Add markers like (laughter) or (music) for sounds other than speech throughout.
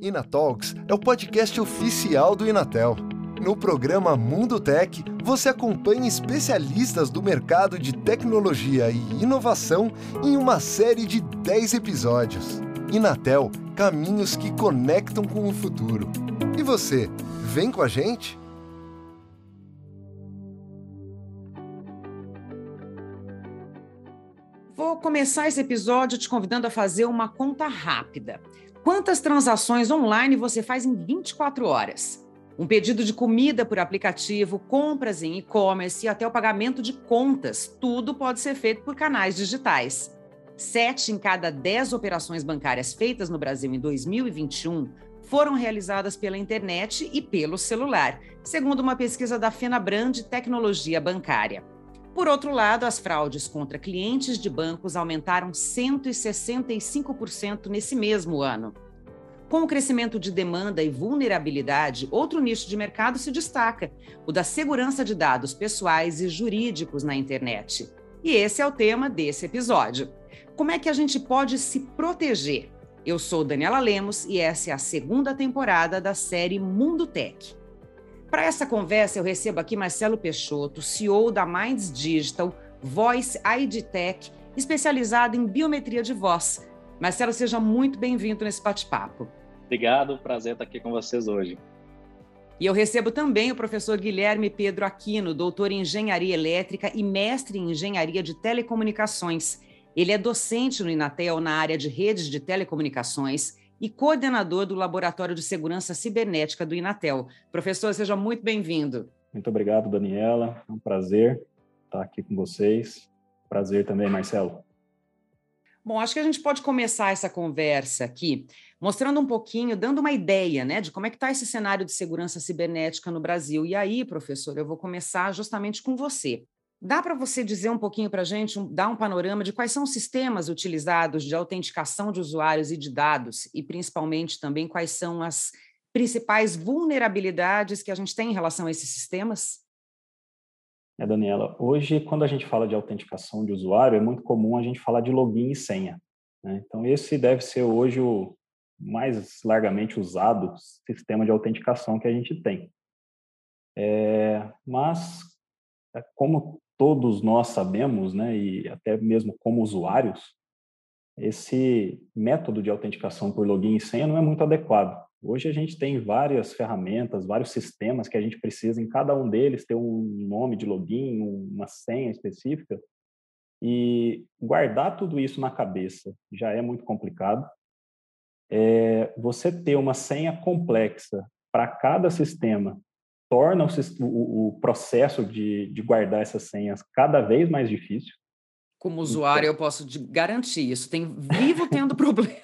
Inatalks é o podcast oficial do Inatel. No programa Mundo Tech, você acompanha especialistas do mercado de tecnologia e inovação em uma série de 10 episódios. Inatel, caminhos que conectam com o futuro. E você, vem com a gente? Vou começar esse episódio te convidando a fazer uma conta rápida. Quantas transações online você faz em 24 horas? Um pedido de comida por aplicativo, compras em e-commerce e até o pagamento de contas, tudo pode ser feito por canais digitais. Sete em cada dez operações bancárias feitas no Brasil em 2021 foram realizadas pela internet e pelo celular, segundo uma pesquisa da FenaBrand Tecnologia Bancária. Por outro lado, as fraudes contra clientes de bancos aumentaram 165% nesse mesmo ano. Com o crescimento de demanda e vulnerabilidade, outro nicho de mercado se destaca: o da segurança de dados pessoais e jurídicos na internet. E esse é o tema desse episódio. Como é que a gente pode se proteger? Eu sou Daniela Lemos e essa é a segunda temporada da série Mundo Tech. Para essa conversa, eu recebo aqui Marcelo Peixoto, CEO da Minds Digital, Voice ID Tech, especializado em biometria de voz. Marcelo, seja muito bem-vindo nesse bate-papo. Obrigado, prazer estar aqui com vocês hoje. E eu recebo também o professor Guilherme Pedro Aquino, doutor em engenharia elétrica e mestre em engenharia de telecomunicações. Ele é docente no Inatel na área de redes de telecomunicações e coordenador do Laboratório de Segurança Cibernética do Inatel. Professor, seja muito bem-vindo. Muito obrigado, Daniela. É um prazer estar aqui com vocês. Prazer também, Marcelo. Bom, acho que a gente pode começar essa conversa aqui mostrando um pouquinho, dando uma ideia né, de como é que está esse cenário de segurança cibernética no Brasil. E aí, professor, eu vou começar justamente com você. Dá para você dizer um pouquinho para a gente, um, dar um panorama de quais são os sistemas utilizados de autenticação de usuários e de dados, e principalmente também quais são as principais vulnerabilidades que a gente tem em relação a esses sistemas? É, Daniela, hoje, quando a gente fala de autenticação de usuário, é muito comum a gente falar de login e senha. Né? Então, esse deve ser hoje o mais largamente usado sistema de autenticação que a gente tem. É, mas, é, como todos nós sabemos, né, e até mesmo como usuários, esse método de autenticação por login e senha não é muito adequado. Hoje a gente tem várias ferramentas, vários sistemas que a gente precisa em cada um deles ter um nome de login, uma senha específica, e guardar tudo isso na cabeça já é muito complicado. É, você ter uma senha complexa para cada sistema torna o, o processo de, de, guardar essas senhas cada vez mais difícil. Como usuário, então... eu posso garantir isso. Tem vivo tendo (laughs) problema.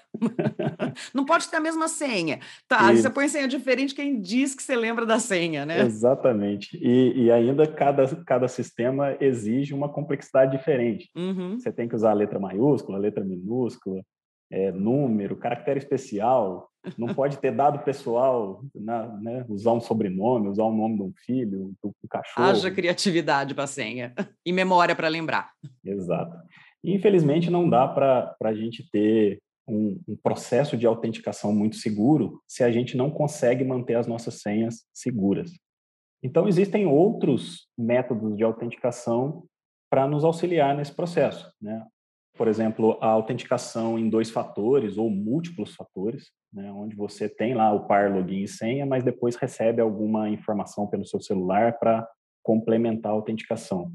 Não pode ter a mesma senha. Tá, e... você põe senha diferente, quem diz que você lembra da senha, né? Exatamente. E, e ainda cada, cada sistema exige uma complexidade diferente. Uhum. Você tem que usar a letra maiúscula, a letra minúscula, é, número, caractere especial, não pode ter dado pessoal, na, né, usar um sobrenome, usar o nome de um filho, do, do cachorro. Haja criatividade para a senha e memória para lembrar. Exato. E, infelizmente, não dá para a gente ter um, um, processo de autenticação muito seguro se a gente não consegue manter as nossas senhas seguras. Então, existem outros métodos de autenticação para nos auxiliar nesse processo. Né? Por exemplo, a autenticação em dois fatores ou múltiplos fatores, né, onde você tem lá o par login e senha, mas depois recebe alguma informação pelo seu celular para complementar a autenticação.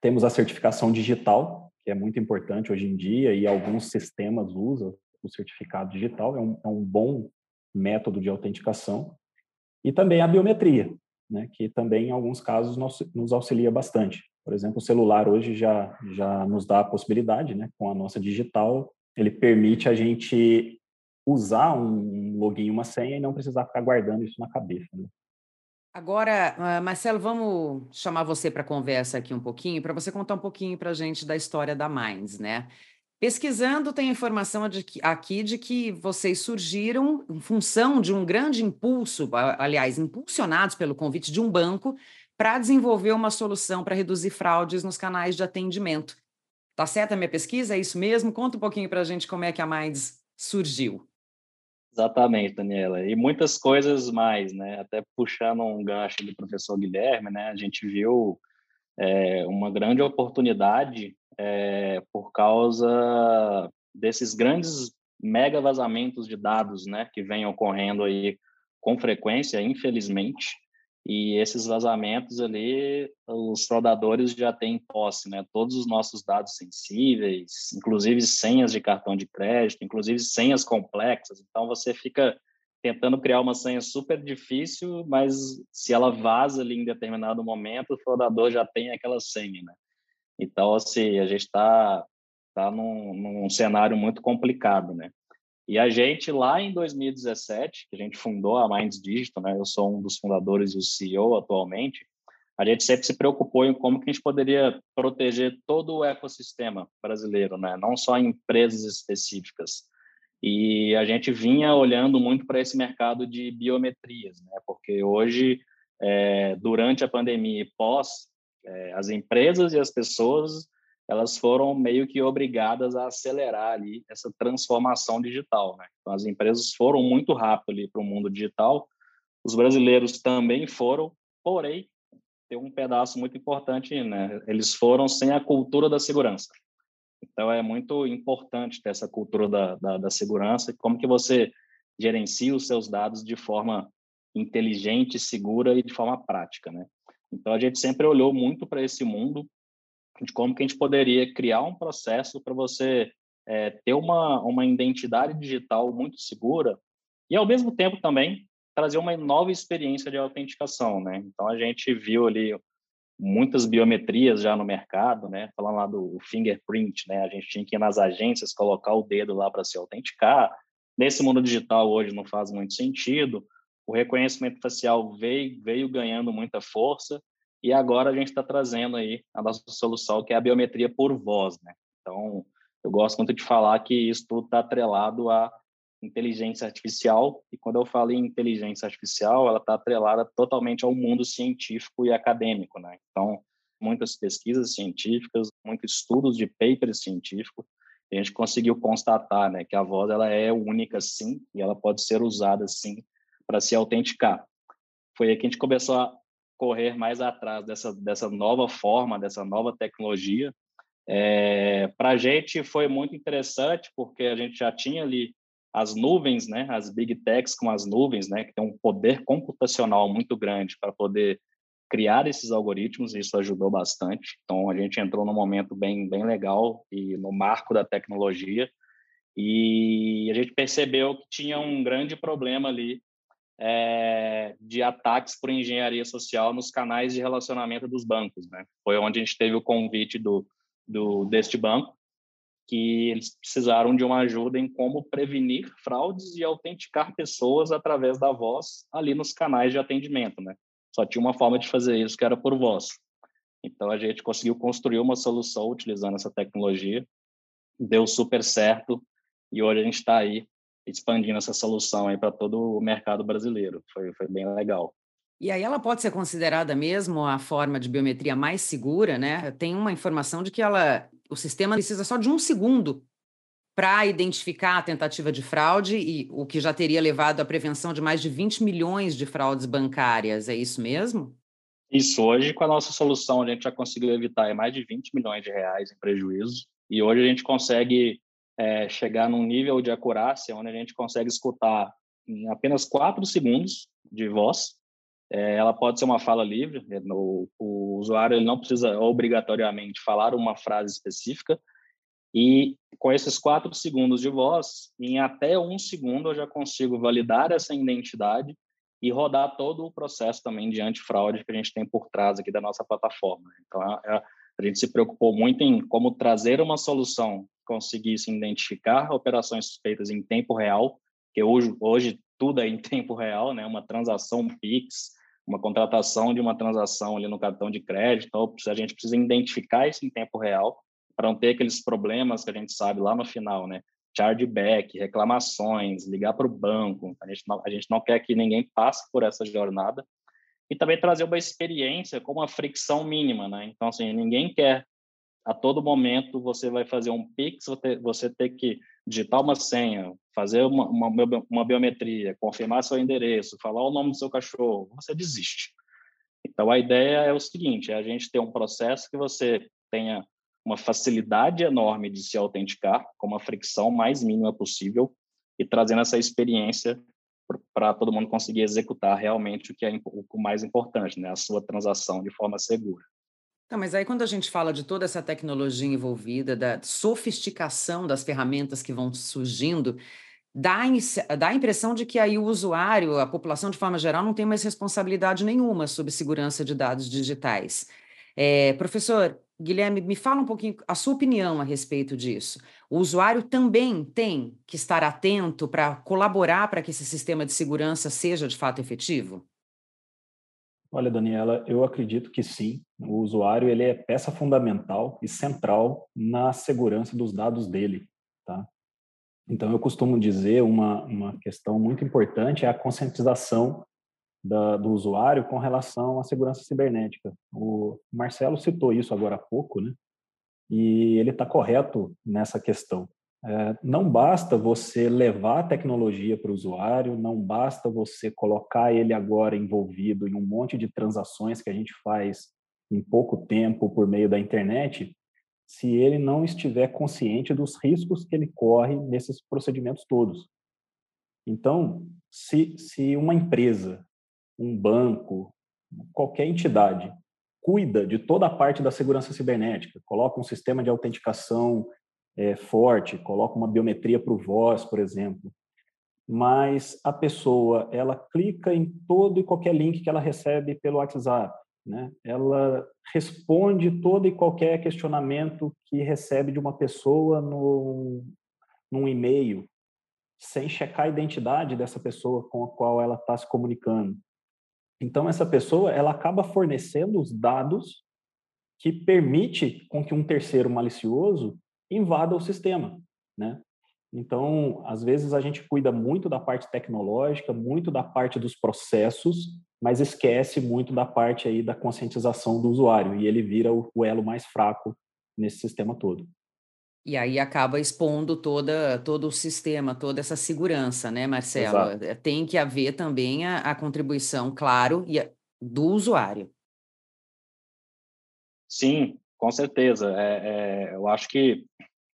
Temos a certificação digital, que é muito importante hoje em dia e alguns sistemas usam o certificado digital, é um, é um bom método de autenticação. E também a biometria, né, que também em alguns casos nos, nos auxilia bastante. Por exemplo, o celular hoje já, já nos dá a possibilidade, né, com a nossa digital, ele permite a gente usar um login uma senha e não precisar ficar guardando isso na cabeça. Né? Agora, ah, Marcelo, vamos chamar você para conversa aqui um pouquinho, para você contar um pouquinho para a gente da história da Minds, né? Pesquisando, tem informação de que, aqui de que vocês surgiram em função de um grande impulso, aliás, impulsionados pelo convite de um banco para desenvolver uma solução para reduzir fraudes nos canais de atendimento. Tá certa a minha pesquisa? É isso mesmo? Conta um pouquinho para a gente como é que a Minds surgiu. Exatamente, Daniela. E muitas coisas mais, né? Até puxando um gancho do professor Guilherme, né? A gente viu é, uma grande oportunidade é, por causa desses grandes mega vazamentos de dados, né? Que vêm ocorrendo aí com frequência, infelizmente. E esses vazamentos ali, os fraudadores já têm posse, né? Todos os nossos dados sensíveis, inclusive senhas de cartão de crédito, inclusive senhas complexas. Então você fica tentando criar uma senha super difícil, mas se ela vaza ali em determinado momento, o fraudador já tem aquela senha, né? Então, assim, a gente está tá num, num cenário muito complicado, né? E a gente, lá em 2017, que a gente fundou a Minds Digital, né? eu sou um dos fundadores e o CEO atualmente, a gente sempre se preocupou em como que a gente poderia proteger todo o ecossistema brasileiro, né? não só empresas específicas. E a gente vinha olhando muito para esse mercado de biometrias, né? porque hoje, é, durante a pandemia e pós, é, as empresas e as pessoas elas foram meio que obrigadas a acelerar ali essa transformação digital. Né? Então, as empresas foram muito rápido para o mundo digital, os brasileiros também foram, porém, tem um pedaço muito importante, né? eles foram sem a cultura da segurança. Então, é muito importante ter essa cultura da, da, da segurança, como que você gerencia os seus dados de forma inteligente, segura e de forma prática, né? Então, a gente sempre olhou muito para esse mundo de como que a gente poderia criar um processo para você é, ter uma, uma identidade digital muito segura e, ao mesmo tempo, também trazer uma nova experiência de autenticação, né? Então, a gente viu ali muitas biometrias já no mercado, né? Falando lá do fingerprint, né? A gente tinha que ir nas agências colocar o dedo lá para se autenticar. Nesse mundo digital hoje não faz muito sentido. O reconhecimento facial veio, veio ganhando muita força e agora a gente está trazendo aí a nossa solução, que é a biometria por voz, né? Então, eu gosto muito de falar que isso tudo está atrelado à inteligência artificial, e quando eu falo em inteligência artificial, ela está atrelada totalmente ao mundo científico e acadêmico, né? Então, muitas pesquisas científicas, muitos estudos de papers científicos, a gente conseguiu constatar, né, que a voz ela é única sim, e ela pode ser usada sim para se autenticar. Foi aí que a gente começou a correr mais atrás dessa, dessa nova forma, dessa nova tecnologia. É, Para a gente foi muito interessante, porque a gente já tinha ali as nuvens, né, as big techs com as nuvens, né, que tem um poder computacional muito grande para poder criar esses algoritmos, e isso ajudou bastante. Então, a gente entrou num momento bem, bem legal e no marco da tecnologia, e a gente percebeu que tinha um grande problema ali é, de ataques por engenharia social nos canais de relacionamento dos bancos. Né? Foi onde a gente teve o convite do, do deste banco, que eles precisaram de uma ajuda em como prevenir fraudes e autenticar pessoas através da voz ali nos canais de atendimento. Né? Só tinha uma forma de fazer isso, que era por voz. Então, a gente conseguiu construir uma solução utilizando essa tecnologia, deu super certo, e hoje a gente está aí expandindo essa solução aí para todo o mercado brasileiro. Foi, foi bem legal. E aí ela pode ser considerada mesmo a forma de biometria mais segura, né? Tem uma informação de que ela, o sistema precisa só de um segundo para identificar a tentativa de fraude e o que já teria levado à prevenção de mais de 20 milhões de fraudes bancárias. É isso mesmo? Isso. Hoje, com a nossa solução, a gente já conseguiu evitar mais de 20 milhões de reais em prejuízo. E hoje a gente consegue é, chegar num nível de acurácia onde a gente consegue escutar em apenas quatro segundos de voz. É, ela pode ser uma fala livre, né, o, usuário ele não precisa obrigatoriamente falar uma frase específica, e com esses quatro segundos de voz, em até um segundo eu já consigo validar essa identidade e rodar todo o processo também de antifraude que a gente tem por trás aqui da nossa plataforma. Então, a, é, a gente se preocupou muito em como trazer uma solução conseguissem identificar operações suspeitas em tempo real, que hoje, hoje tudo é em (laughs) tempo real, né? Uma transação Pix, uma contratação de uma transação ali no cartão de crédito, então a gente precisa identificar isso em tempo real para não ter aqueles problemas que a gente sabe lá no final, né? Chargeback, reclamações, ligar para o banco. A gente, não, a gente não quer que ninguém passe por essa jornada. E também trazer uma experiência com uma fricção mínima, né? Então, assim, ninguém quer a todo momento você vai fazer um Pix, você tem que digitar uma senha, fazer uma, uma, uma, biometria, confirmar seu endereço, falar o nome do seu cachorro, você desiste. Então, a ideia é o seguinte, é a gente ter um processo que você tenha uma facilidade enorme de se autenticar, com uma fricção mais mínima possível, e trazendo essa experiência para todo mundo conseguir executar realmente o que é o mais importante, né? a sua transação de forma segura. Não, mas aí quando a gente fala de toda essa tecnologia envolvida, da sofisticação das ferramentas que vão surgindo, dá, dá a impressão de que aí o usuário, a população de forma geral, não tem mais responsabilidade nenhuma sobre segurança de dados digitais. É, professor Guilherme, me fala um pouquinho a sua opinião a respeito disso. O usuário também tem que estar atento para colaborar para que esse sistema de segurança seja de fato efetivo? Olha, Daniela, eu acredito que sim. O usuário ele é peça fundamental e central na segurança dos dados dele, tá? Então, eu costumo dizer uma, uma questão muito importante é a conscientização da, do usuário com relação à segurança cibernética. O Marcelo citou isso agora há pouco, né? E ele está correto nessa questão. É, não basta você levar a tecnologia para o usuário, não basta você colocar ele agora envolvido em um monte de transações que a gente faz em pouco tempo por meio da internet, se ele não estiver consciente dos riscos que ele corre nesses procedimentos todos. Então, se, se uma empresa, um banco, qualquer entidade cuida de toda a parte da segurança cibernética, coloca um sistema de autenticação é, forte, coloca uma biometria para o voz, por exemplo, mas a pessoa ela clica em todo e qualquer link que ela recebe pelo WhatsApp, né? Ela responde todo e qualquer questionamento que recebe de uma pessoa no num e-mail, sem checar a identidade dessa pessoa com a qual ela está se comunicando. Então essa pessoa ela acaba fornecendo os dados que permite com que um terceiro malicioso invada o sistema, né? Então, às vezes a gente cuida muito da parte tecnológica, muito da parte dos processos, mas esquece muito da parte aí da conscientização do usuário e ele vira o elo mais fraco nesse sistema todo. E aí acaba expondo toda, todo o sistema, toda essa segurança, né, Marcelo? Exato. É, tem que haver também a, a contribuição, claro, e a, do usuário. Sim, com certeza. É, é, eu acho que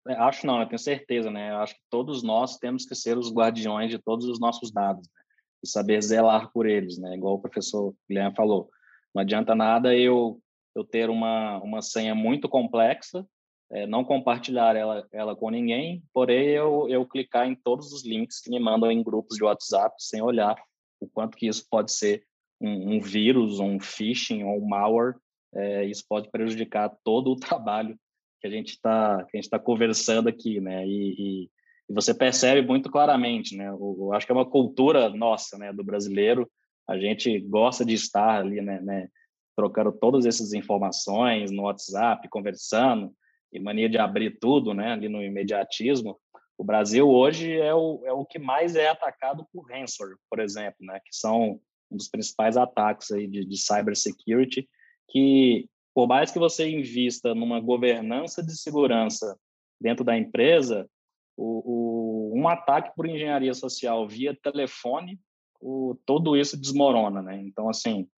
é, acho não, eu tenho certeza, né? Eu acho que todos nós temos que ser os guardiões de todos os nossos dados né? e saber zelar por eles, né? Igual o professor Guilherme falou. Não adianta nada eu eu ter uma uma senha muito complexa, é, não compartilhar ela ela com ninguém, porém eu eu clicar em todos os links que me mandam em grupos de WhatsApp sem olhar o quanto que isso pode ser um, um vírus, um phishing ou um malware. É, isso pode prejudicar todo o (laughs) trabalho que a gente está que a gente está conversando aqui, né? E, e, e, você percebe muito claramente, né? Eu, eu, acho que é uma cultura nossa, né, do brasileiro. A gente gosta de estar ali, né, né trocando todas essas informações no WhatsApp, conversando, e mania de abrir tudo, né, ali no imediatismo. O Brasil hoje é o, é o que mais é atacado por ransomware, por exemplo, né, que são um dos principais ataques aí de, de cybersecurity, que por mais que você invista numa governança de segurança dentro da empresa, o, o, um ataque por engenharia social via telefone, o, todo isso desmorona, né? Então, assim,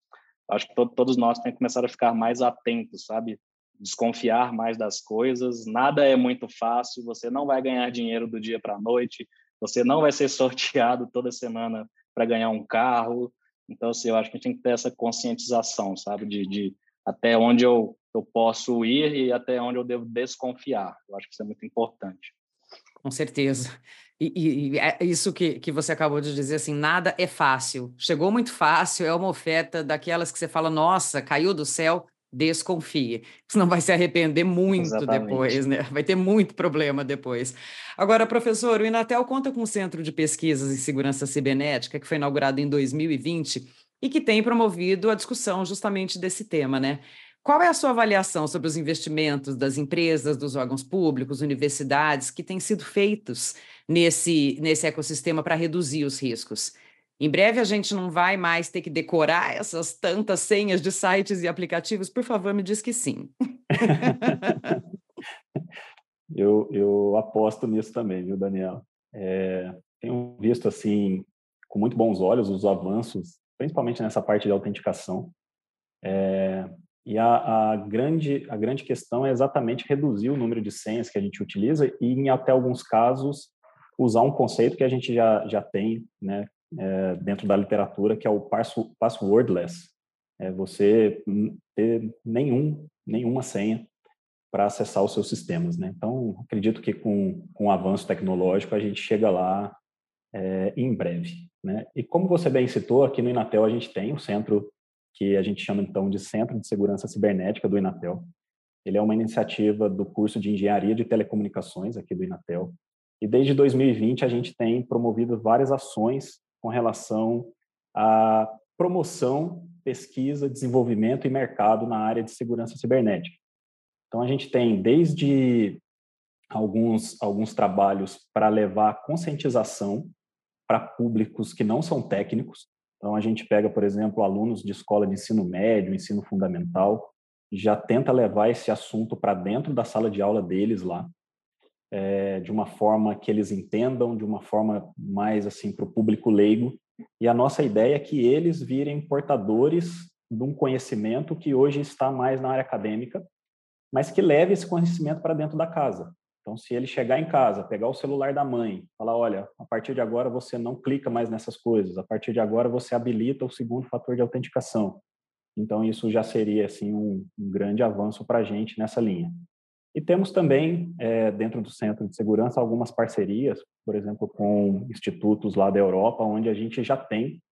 acho que to, todos nós temos que começar a ficar mais atentos, sabe? Desconfiar mais das coisas. Nada é muito fácil. Você não vai ganhar dinheiro do dia para a noite. Você não vai ser (laughs) sorteado toda semana para ganhar um carro. Então, assim, eu acho que a gente tem que ter essa conscientização, sabe? de, de até onde eu, eu posso ir e até onde eu devo desconfiar. Eu acho que isso é muito importante. Com certeza. E, e, e é isso que, que você acabou de dizer, assim, nada é fácil. Chegou muito fácil, é uma oferta daquelas que você fala, nossa, caiu do céu, desconfie. Senão vai se arrepender muito Exatamente. depois, né? Vai ter muito problema depois. Agora, professor, o Inatel conta com um centro de pesquisas em segurança cibernética que foi inaugurado em 2020 e que tem promovido a discussão justamente desse tema, né? Qual é a sua avaliação sobre os investimentos das empresas, dos órgãos públicos, universidades que têm sido feitos nesse, nesse ecossistema para reduzir os riscos? Em breve a gente não vai mais ter que decorar essas tantas senhas de sites e aplicativos? Por favor, me diz que sim. (laughs) Eu, eu aposto nisso também, viu, Daniel? É, tenho visto, assim, com muito bons olhos os avanços, principalmente nessa parte de autenticação. É, e a, a, grande, a grande questão é exatamente reduzir o número de senhas que a gente utiliza e, em até alguns casos, usar um conceito que a gente já, já tem né, é, dentro da literatura, que é o passwordless. É você ter nenhum, nenhuma senha para acessar os seus sistemas. Né? Então, acredito que com, com o avanço tecnológico a gente chega lá é, em breve. Né? E como você bem citou, aqui no Inatel a gente tem o centro que a gente chama então de Centro de Segurança Cibernética do Inatel. Ele é uma iniciativa do curso de Engenharia de Telecomunicações aqui do Inatel. E desde 2020 a gente tem promovido várias ações com relação à promoção, pesquisa, desenvolvimento e mercado na área de segurança cibernética. Então a gente tem desde alguns alguns trabalhos para levar conscientização para públicos que não são técnicos. Então a gente pega, por exemplo, alunos de escola de ensino médio, ensino fundamental, já tenta levar esse assunto para dentro da sala de aula deles lá é, de uma forma que eles entendam, de uma forma mais assim para o público leigo. E a nossa ideia é que eles virem portadores de um conhecimento que hoje está mais na área acadêmica, mas que leve esse conhecimento para dentro da casa. Então, se ele chegar em casa, pegar o celular da mãe, falar, olha, a partir de agora você não clica mais nessas coisas, a partir de agora você habilita o segundo fator de autenticação. Então, isso já seria assim um, um grande avanço para a gente nessa linha. E temos também, é, dentro do Centro de Segurança, algumas parcerias, por exemplo, com institutos lá da Europa, onde a gente já tem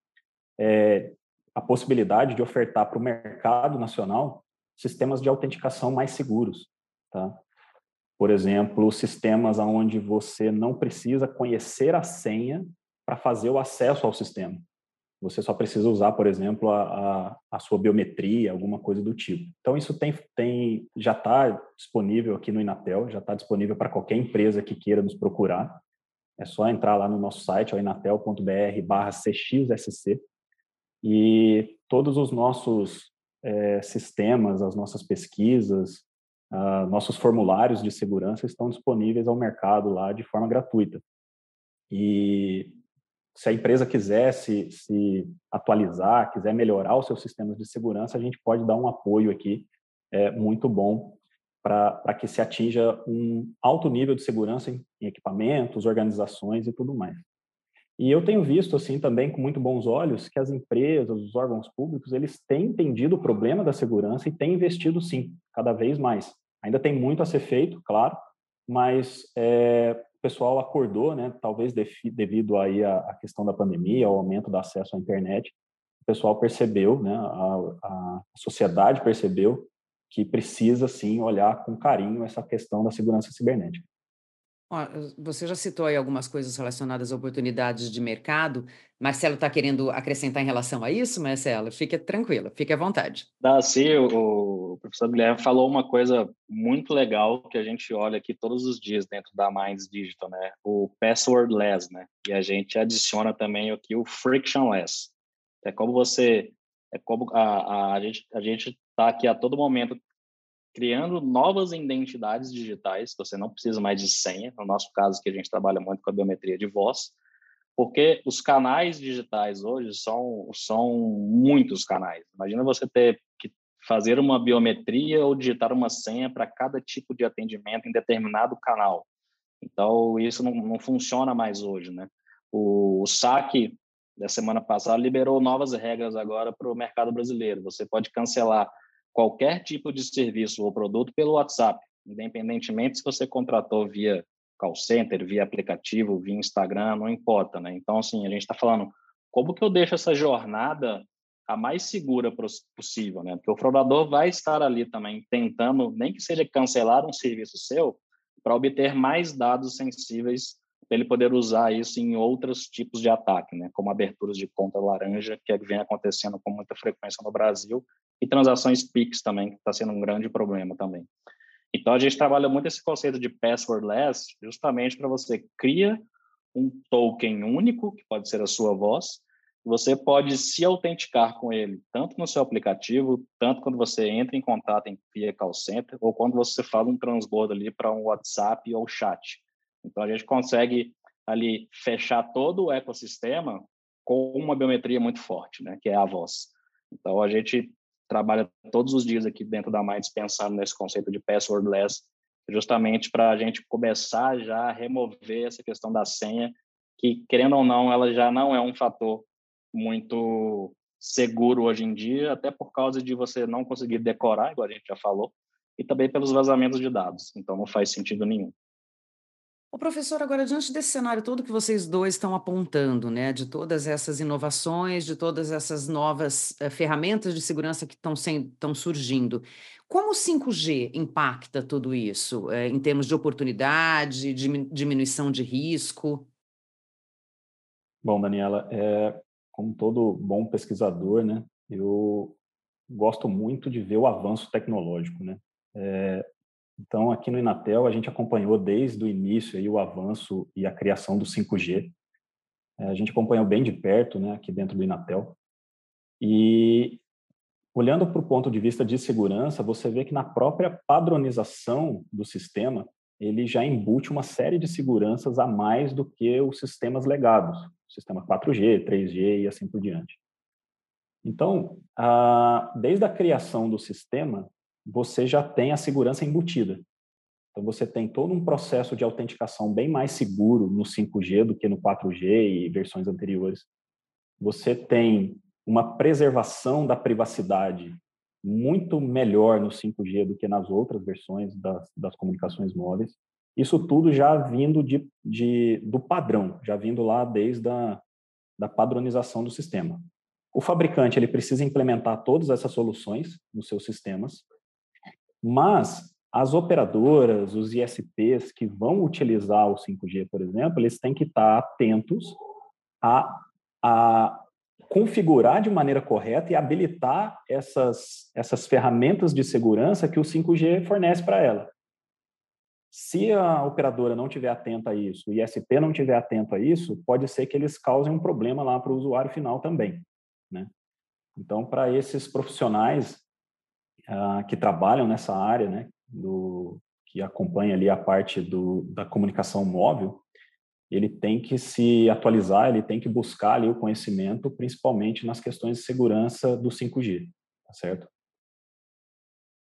é, a possibilidade de ofertar para o mercado nacional sistemas de autenticação mais seguros. Tá? Por exemplo, sistemas onde você não precisa conhecer a senha para fazer o acesso ao sistema. Você só precisa usar, por exemplo, a, a, a sua biometria, alguma coisa do tipo. Então, isso tem, tem já está disponível aqui no Inatel, já está disponível para qualquer empresa que queira nos procurar. É só entrar lá no nosso site, inatel.br/cxsc, e todos os nossos é, sistemas, as nossas pesquisas, uh, nossos formulários de segurança estão disponíveis ao mercado lá de forma gratuita. E se a empresa quiser se, se atualizar, quiser melhorar os seus sistemas de segurança, a gente pode dar um apoio aqui é, muito bom para que se atinja um alto nível de segurança em, em, equipamentos, organizações e tudo mais. E eu tenho visto assim também com muito bons olhos que as empresas, os órgãos públicos, eles têm entendido o problema da segurança e têm investido sim, cada vez mais. Ainda tem muito a ser feito, claro, mas é, pessoal acordou, né, talvez devido aí à, questão da pandemia, ao aumento do acesso à internet, o pessoal percebeu, né, a, a sociedade percebeu que precisa sim olhar com carinho essa questão da segurança cibernética. Você já citou aí algumas coisas relacionadas a oportunidades de mercado. Marcelo está querendo acrescentar em relação a isso, Marcelo? Fique tranquila, fique à vontade. Dá, sim, o, professor Guilherme falou uma coisa muito legal que a gente olha aqui todos os dias dentro da Minds Digital, né? O passwordless, né? E a gente adiciona também aqui o frictionless. É como você, é como a, a, a gente a está aqui a todo momento criando novas identidades digitais, você não precisa mais de senha, no nosso caso que a gente trabalha muito com a biometria de voz, porque os canais digitais hoje são, são muitos canais. Imagina você ter que fazer uma biometria ou digitar uma senha para cada tipo de atendimento em determinado canal. Então, isso não, não funciona mais hoje, né? O, o saque da semana passada liberou novas regras agora para o mercado brasileiro. Você pode cancelar qualquer tipo de serviço ou produto pelo WhatsApp, independentemente se você contratou via call center, via aplicativo, via Instagram, não importa, né? Então, assim, a gente está falando como que eu deixo essa jornada a mais segura possível, né? Porque o fraudador vai estar ali também tentando, nem que seja cancelar um serviço seu, para obter mais dados sensíveis para ele poder usar isso em outros tipos de ataque, né? Como aberturas de conta laranja, que vem acontecendo com muita frequência no Brasil e transações PIX também, que está sendo um grande problema também. Então, a gente trabalha muito esse conceito de passwordless justamente para você cria um token único, que pode ser a sua voz, você pode se autenticar com ele, tanto no seu aplicativo, tanto quando você entra em contato em via call center, ou quando você fala um transbordo ali para um WhatsApp ou chat. Então, a gente consegue ali fechar todo o ecossistema com uma biometria muito forte, né, que é a voz. Então, a gente trabalha todos os dias aqui dentro da Minds pensando nesse conceito de passwordless, justamente para a gente começar já a remover essa questão da senha, que, querendo ou não, ela já não é um fator muito seguro hoje em dia, até por causa de você não conseguir decorar, igual a gente já falou, e também pelos vazamentos de dados. Então, não faz sentido nenhum. O professor, agora, diante desse cenário todo que vocês dois estão apontando, né, de todas essas inovações, de todas essas novas uh, ferramentas de segurança que estão surgindo, como o 5G impacta tudo isso, uh, em termos de oportunidade, de diminuição de risco? Bom, Daniela, é, como todo bom pesquisador, né, eu gosto muito de ver o avanço tecnológico, né? É, então, aqui no Inatel, a gente acompanhou desde o início aí o avanço e a criação do 5G. É, a gente acompanhou bem de perto, né, aqui dentro do Inatel. E olhando para o ponto de vista de segurança, você vê que na própria padronização do sistema, ele já embute uma série de seguranças a mais do que os sistemas legados, sistema 4G, 3G e assim por diante. Então, desde a criação do sistema, você já tem a segurança embutida. Então, você tem todo um processo de autenticação bem mais seguro no 5G do que no 4G e versões anteriores. Você tem uma preservação da privacidade muito melhor no 5G do que nas outras versões das, das comunicações móveis. Isso tudo já vindo de, de, do padrão, já vindo lá desde a da padronização do sistema. O fabricante ele precisa implementar todas essas soluções nos seus sistemas mas as operadoras, os ISPs que vão utilizar o 5G, por exemplo, eles têm que estar atentos a, a configurar de maneira correta e habilitar essas, essas ferramentas de segurança que o 5G fornece para ela. Se a operadora não estiver atenta a isso, o ISP não estiver atento a isso, pode ser que eles causem um problema lá para o usuário final também. Né? Então, para esses profissionais uh, que trabalham nessa área, né, do, que acompanha ali a parte do, da comunicação móvel, ele tem que se atualizar, ele tem que buscar ali o conhecimento, principalmente nas questões de segurança do 5G, tá certo?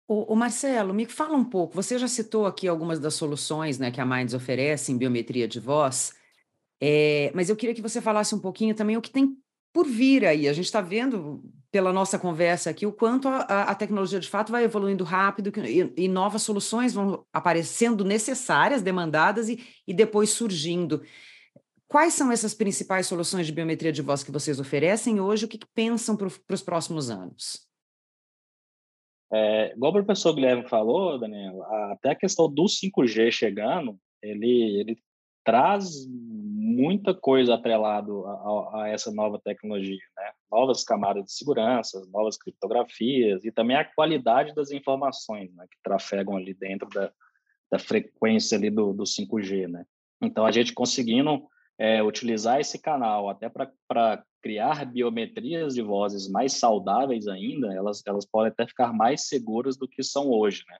O, Marcelo, me fala um pouco. Você já citou aqui algumas das soluções né, que a Minds oferece em biometria de voz, é, mas eu queria que você falasse um pouquinho também o que tem por vir aí. A gente está vendo pela nossa conversa aqui o quanto a, a, tecnologia de fato vai evoluindo rápido e, e, novas soluções vão aparecendo necessárias, demandadas e, e depois surgindo. Quais são essas principais soluções de biometria de voz que vocês oferecem hoje? O que, que pensam para os próximos anos? É, igual o professor Guilherme falou, Daniel, até a questão do 5G chegando, ele, ele traz muita coisa atrelado a, a, essa nova tecnologia, né? Novas camadas de segurança, novas criptografias e também a qualidade das informações né, que trafegam ali dentro da, da frequência ali do, do 5G, né? Então, a gente conseguindo é, utilizar esse canal até para criar biometrias de vozes mais saudáveis ainda, elas, elas podem até ficar mais seguras do que são hoje, né?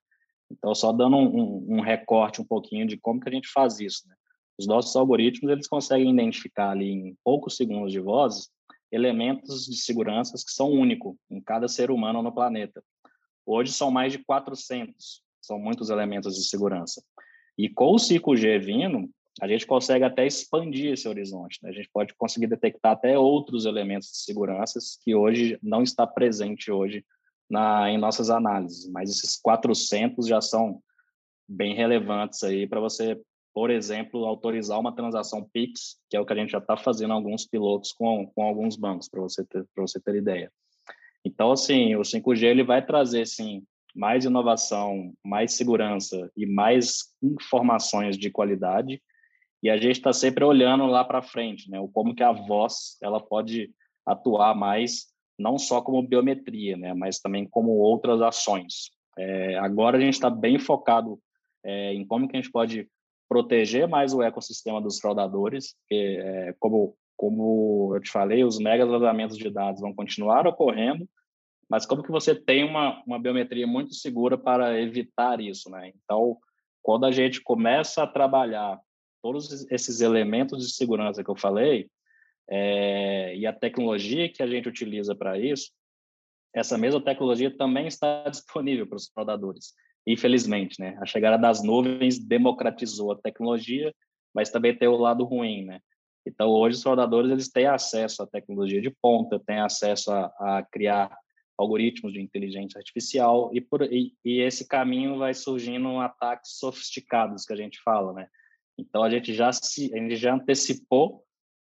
Então, só dando um, um, um recorte um pouquinho de como que a gente faz isso, né? Os nossos algoritmos eles conseguem identificar ali em poucos segundos de voz elementos de segurança que são únicos em cada ser humano no planeta. Hoje são mais de 400, são muitos elementos de segurança. E com o 5G vindo, a gente consegue até expandir esse horizonte. Né? A gente pode conseguir detectar até outros elementos de segurança que hoje não está presente hoje na, em nossas análises. Mas esses 400 já são bem relevantes aí para você por exemplo, autorizar uma transação Pix, que é o que a gente já está fazendo alguns pilotos com, com alguns bancos, para você, ter, você ter ideia. Então, assim, o 5G ele vai trazer, sim, mais inovação, mais segurança e mais informações de qualidade, e a gente está sempre olhando lá para frente, né? O como que a voz ela pode atuar mais, não só como biometria, né? Mas também como outras ações. É, agora a gente está bem focado é, em como que a gente pode proteger mais o ecossistema dos fraudadores, que, é, como como eu te falei, os mega vazamentos de dados vão continuar ocorrendo, mas como que você tem uma, uma biometria muito segura para evitar isso, né? Então, quando a gente começa a trabalhar todos esses elementos de segurança que eu falei, é, e a tecnologia que a gente utiliza para isso, essa mesma tecnologia também está (laughs) disponível para os fraudadores. Infelizmente, né? A chegada das nuvens democratizou a tecnologia, mas também tem o lado ruim, né? Então, hoje, os fraudadores eles têm acesso à tecnologia de ponta, têm acesso a, a criar algoritmos de inteligência artificial e, por, e, e, esse caminho vai surgindo ataques sofisticados que a gente fala, né? Então a gente já se, a gente já antecipou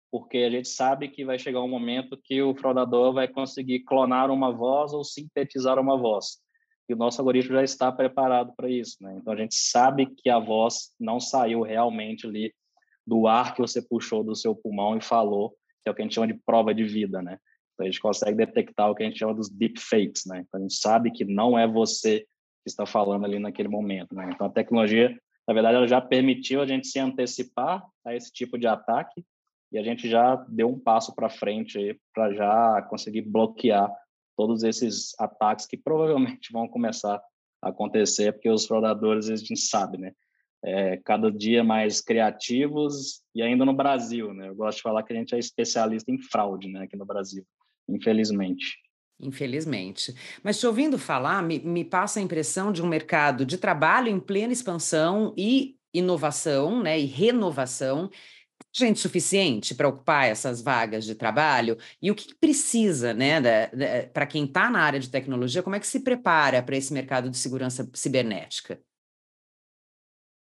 porque a gente sabe que vai chegar um momento que o fraudador vai conseguir clonar uma voz ou sintetizar uma voz. E o nosso algoritmo já está preparado para isso, né? Então a gente sabe que a voz não saiu realmente ali do ar que você puxou do seu pulmão e falou, que é o que a gente chama de prova de vida, né? Então, a gente consegue detectar o que a gente chama dos deepfakes, né? Então, a gente sabe que não é você que está falando ali naquele momento, né? Então, a tecnologia, na verdade, ela já permitiu a gente se antecipar a esse tipo de ataque e a gente já deu um passo para frente para já conseguir bloquear todos esses ataques que provavelmente vão começar a acontecer, porque os fraudadores, a gente sabe, né? É, cada dia mais criativos e ainda no Brasil, né? Eu gosto de falar que a gente é especialista em fraude, né, aqui no Brasil infelizmente. Infelizmente. Mas te ouvindo falar, me, me passa a impressão de um mercado de trabalho em plena expansão e inovação, né, e renovação, gente suficiente para ocupar essas vagas de trabalho? E o que precisa, né, para quem está na área de tecnologia, como é que se prepara para esse mercado de segurança cibernética?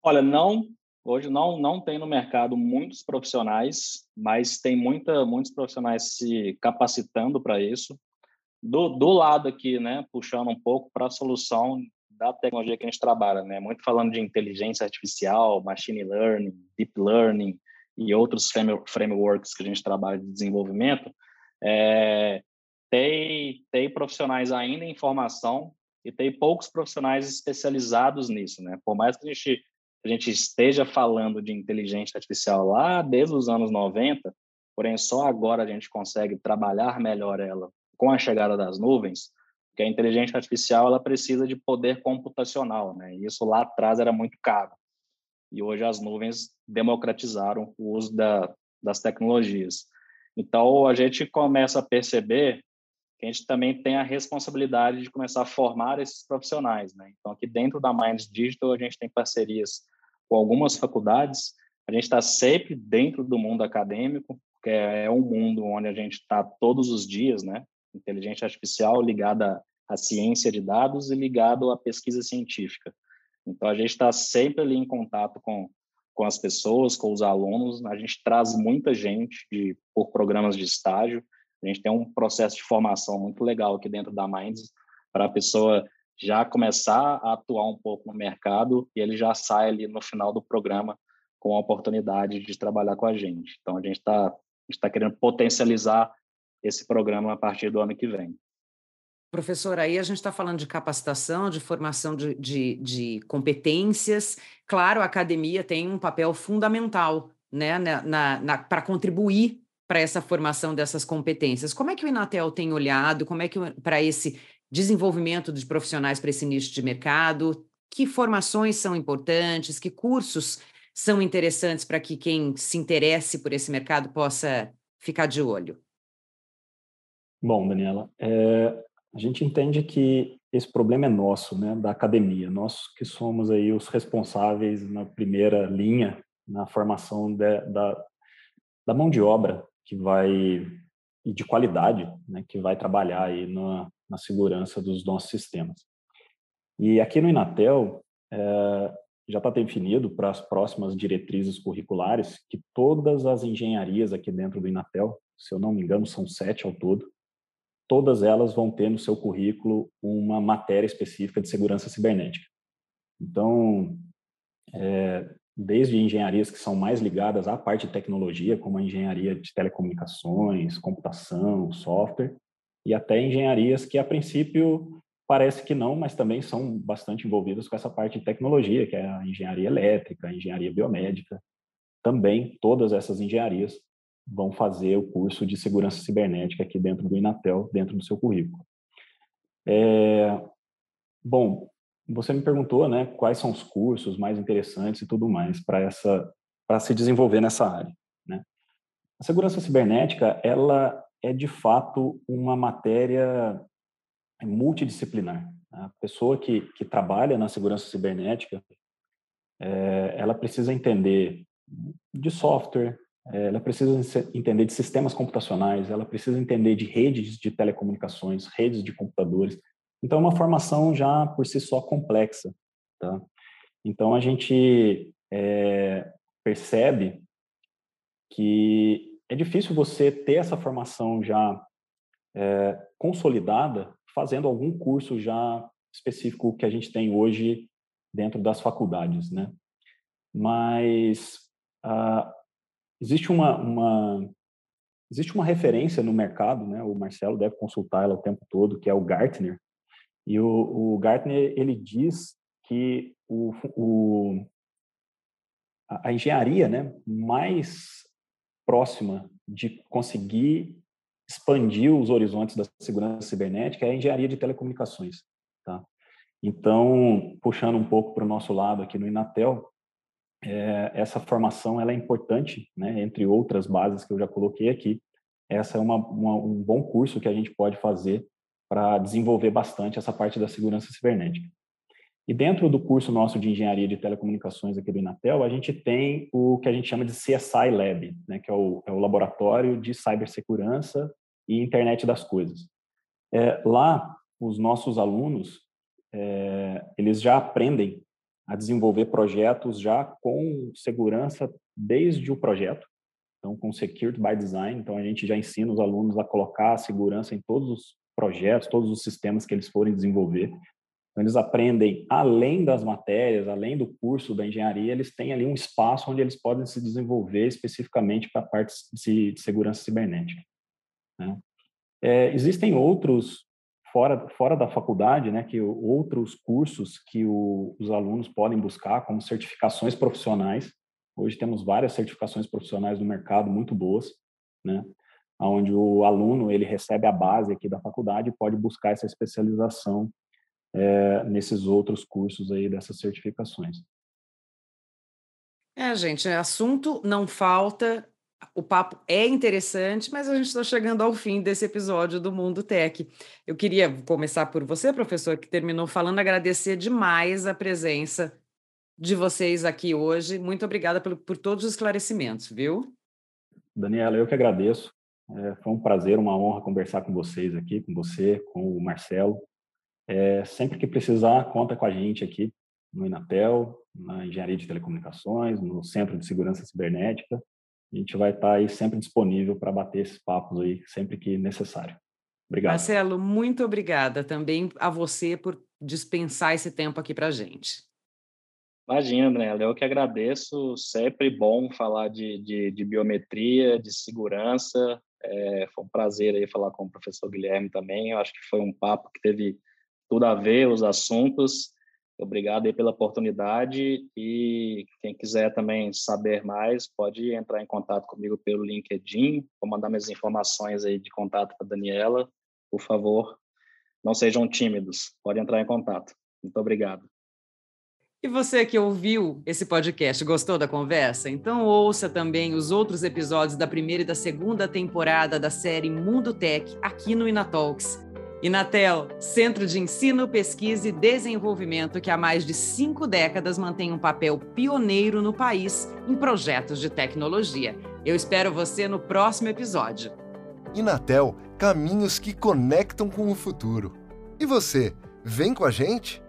Olha, não Hoje não, não tem no mercado muitos profissionais, mas tem muita, muitos profissionais se capacitando para isso. Do, do lado aqui, né, puxando um pouco para a solução da tecnologia que a gente trabalha, né, muito falando de inteligência artificial, machine learning, deep learning e outros frameworks que a gente trabalha de desenvolvimento, é, tem, tem profissionais ainda em formação e tem poucos profissionais especializados nisso, né? Por mais que a gente a gente esteja falando de inteligência artificial lá desde os anos 90, porém só agora a gente consegue trabalhar melhor ela com a chegada das nuvens, porque a inteligência artificial ela precisa de poder computacional, né? E isso lá atrás era muito caro. E hoje as nuvens democratizaram o uso da, das tecnologias. Então a gente começa a perceber que a gente também tem a responsabilidade de começar a formar esses profissionais, né? Então aqui dentro da Minds Digital a gente tem parcerias com algumas faculdades. A gente está sempre dentro do mundo acadêmico, que é um mundo onde a gente está todos os dias, né? Inteligência artificial ligada à ciência de dados e ligado à pesquisa científica. Então, a gente está sempre ali em contato com, com as pessoas, com os alunos. A gente traz muita gente de, por programas de estágio. A gente tem um processo de formação muito legal aqui dentro da Minds para a pessoa já começar a atuar um pouco no mercado e ele já sai ali no final do programa com a oportunidade de trabalhar com a gente. Então, a gente está tá querendo potencializar esse programa a partir do ano que vem. Professor, aí a gente está falando de capacitação, de formação de, de, de, competências. Claro, a academia tem um papel fundamental né, na, na para contribuir para essa formação dessas competências. Como é que o Inatel tem olhado? Como é que para esse desenvolvimento de profissionais para esse nicho de mercado? Que formações são importantes? Que cursos são interessantes para que quem se interesse por esse mercado possa ficar de olho? Bom, Daniela, é, a gente entende que esse problema é nosso, né, da academia. Nós que somos aí os responsáveis na primeira linha na formação de, da, da mão de obra que vai e de qualidade, né, que vai trabalhar aí na, na segurança dos nossos sistemas. E aqui no Inatel, é, já está definido para as próximas diretrizes curriculares que todas as engenharias aqui dentro do Inatel, se eu não me engano, são sete ao todo, todas elas vão ter no seu currículo uma matéria específica de segurança cibernética. Então, é, desde engenharias que são mais ligadas à parte de tecnologia, como a engenharia de telecomunicações, computação, software, e até engenharias que, a princípio, parece que não, mas também são bastante envolvidas com essa parte de tecnologia, que é a engenharia elétrica, a engenharia biomédica. Também, todas essas engenharias vão fazer o curso de segurança cibernética aqui dentro do Inatel, dentro do seu currículo. É, bom, você me perguntou, né, quais são os cursos mais interessantes e tudo mais para essa para se desenvolver nessa área, né? A segurança cibernética, ela é de fato uma matéria multidisciplinar. A pessoa que, que trabalha na segurança cibernética, é, ela precisa entender de software, ela precisa entender de sistemas computacionais, ela precisa entender de redes de telecomunicações, redes de computadores. Então, é uma formação já por si só complexa. Tá? Então, a gente é, percebe que é difícil você ter essa formação já é, consolidada fazendo algum curso já específico que a gente tem hoje dentro das faculdades, né? Mas ah, existe uma, uma existe uma referência no mercado, né? O Marcelo deve consultar ela o tempo todo, que é o Gartner. E o, o Gartner ele diz que o, o a, a engenharia, né, mais próxima de conseguir expandir os horizontes da segurança cibernética é a engenharia de telecomunicações, tá? Então, puxando um pouco para o nosso lado aqui no Inatel, é, essa formação ela é importante, né? Entre outras bases que eu já coloquei aqui, essa é uma, uma, um bom curso que a gente pode fazer para desenvolver bastante essa parte da segurança cibernética. E dentro do curso nosso de engenharia de telecomunicações aqui do Inatel, a gente tem o que a gente chama de CSI Lab, né, que é o, é o Laboratório de Cibersegurança e Internet das Coisas. É, lá, os nossos alunos, é, eles já aprendem a desenvolver projetos já com segurança desde o projeto, então com Security by Design, então a gente já ensina os alunos a colocar a segurança em todos os projetos, todos os sistemas que eles forem desenvolver. Então, eles aprendem, além das matérias, além do curso da engenharia, eles têm ali um espaço onde eles podem se desenvolver especificamente para a parte de, segurança cibernética. Né? É, existem outros, fora, fora da faculdade, né, que outros cursos que o, os alunos podem buscar, como certificações profissionais. Hoje temos várias certificações profissionais no mercado muito boas, né? onde o aluno ele recebe a base aqui da faculdade e pode buscar essa especialização é, nesses outros cursos aí dessas certificações. É, gente, assunto não falta, o papo é interessante, mas a gente está chegando ao fim desse episódio do Mundo Tech. Eu queria começar por você, professor, que terminou falando, agradecer demais a presença de vocês aqui hoje. Muito obrigada por, por todos os esclarecimentos, viu? Daniela, eu que agradeço. É, foi um prazer, uma honra conversar com vocês aqui, com você, com o Marcelo. É, sempre que precisar, conta com a gente aqui no Inatel, na Engenharia de Telecomunicações, no Centro de Segurança Cibernética. A gente vai estar aí sempre disponível para bater esses papos aí, sempre que necessário. Obrigado. Marcelo, muito obrigada também a você por dispensar esse tempo aqui para a gente. Imagina, André, eu que agradeço. Sempre bom falar de, de, de biometria, de segurança. É, foi um prazer aí falar com o professor Guilherme também. Eu acho que foi um papo que teve tudo a ver, os assuntos. Obrigado aí pela oportunidade e quem quiser também saber mais pode entrar em contato comigo pelo LinkedIn, vou mandar minhas informações aí de contato para Daniela. Por favor, não sejam tímidos, pode entrar em contato. Muito obrigado. E você que ouviu esse podcast, gostou da conversa? Então ouça também os outros episódios da primeira e da segunda temporada da série Mundo Tech aqui no Inatalks. Inatel, Centro de Ensino, Pesquisa e Desenvolvimento que há mais de cinco décadas mantém um papel pioneiro no país em projetos de tecnologia. Eu espero você no próximo episódio. Inatel, caminhos que conectam com o futuro. E você, vem com a gente?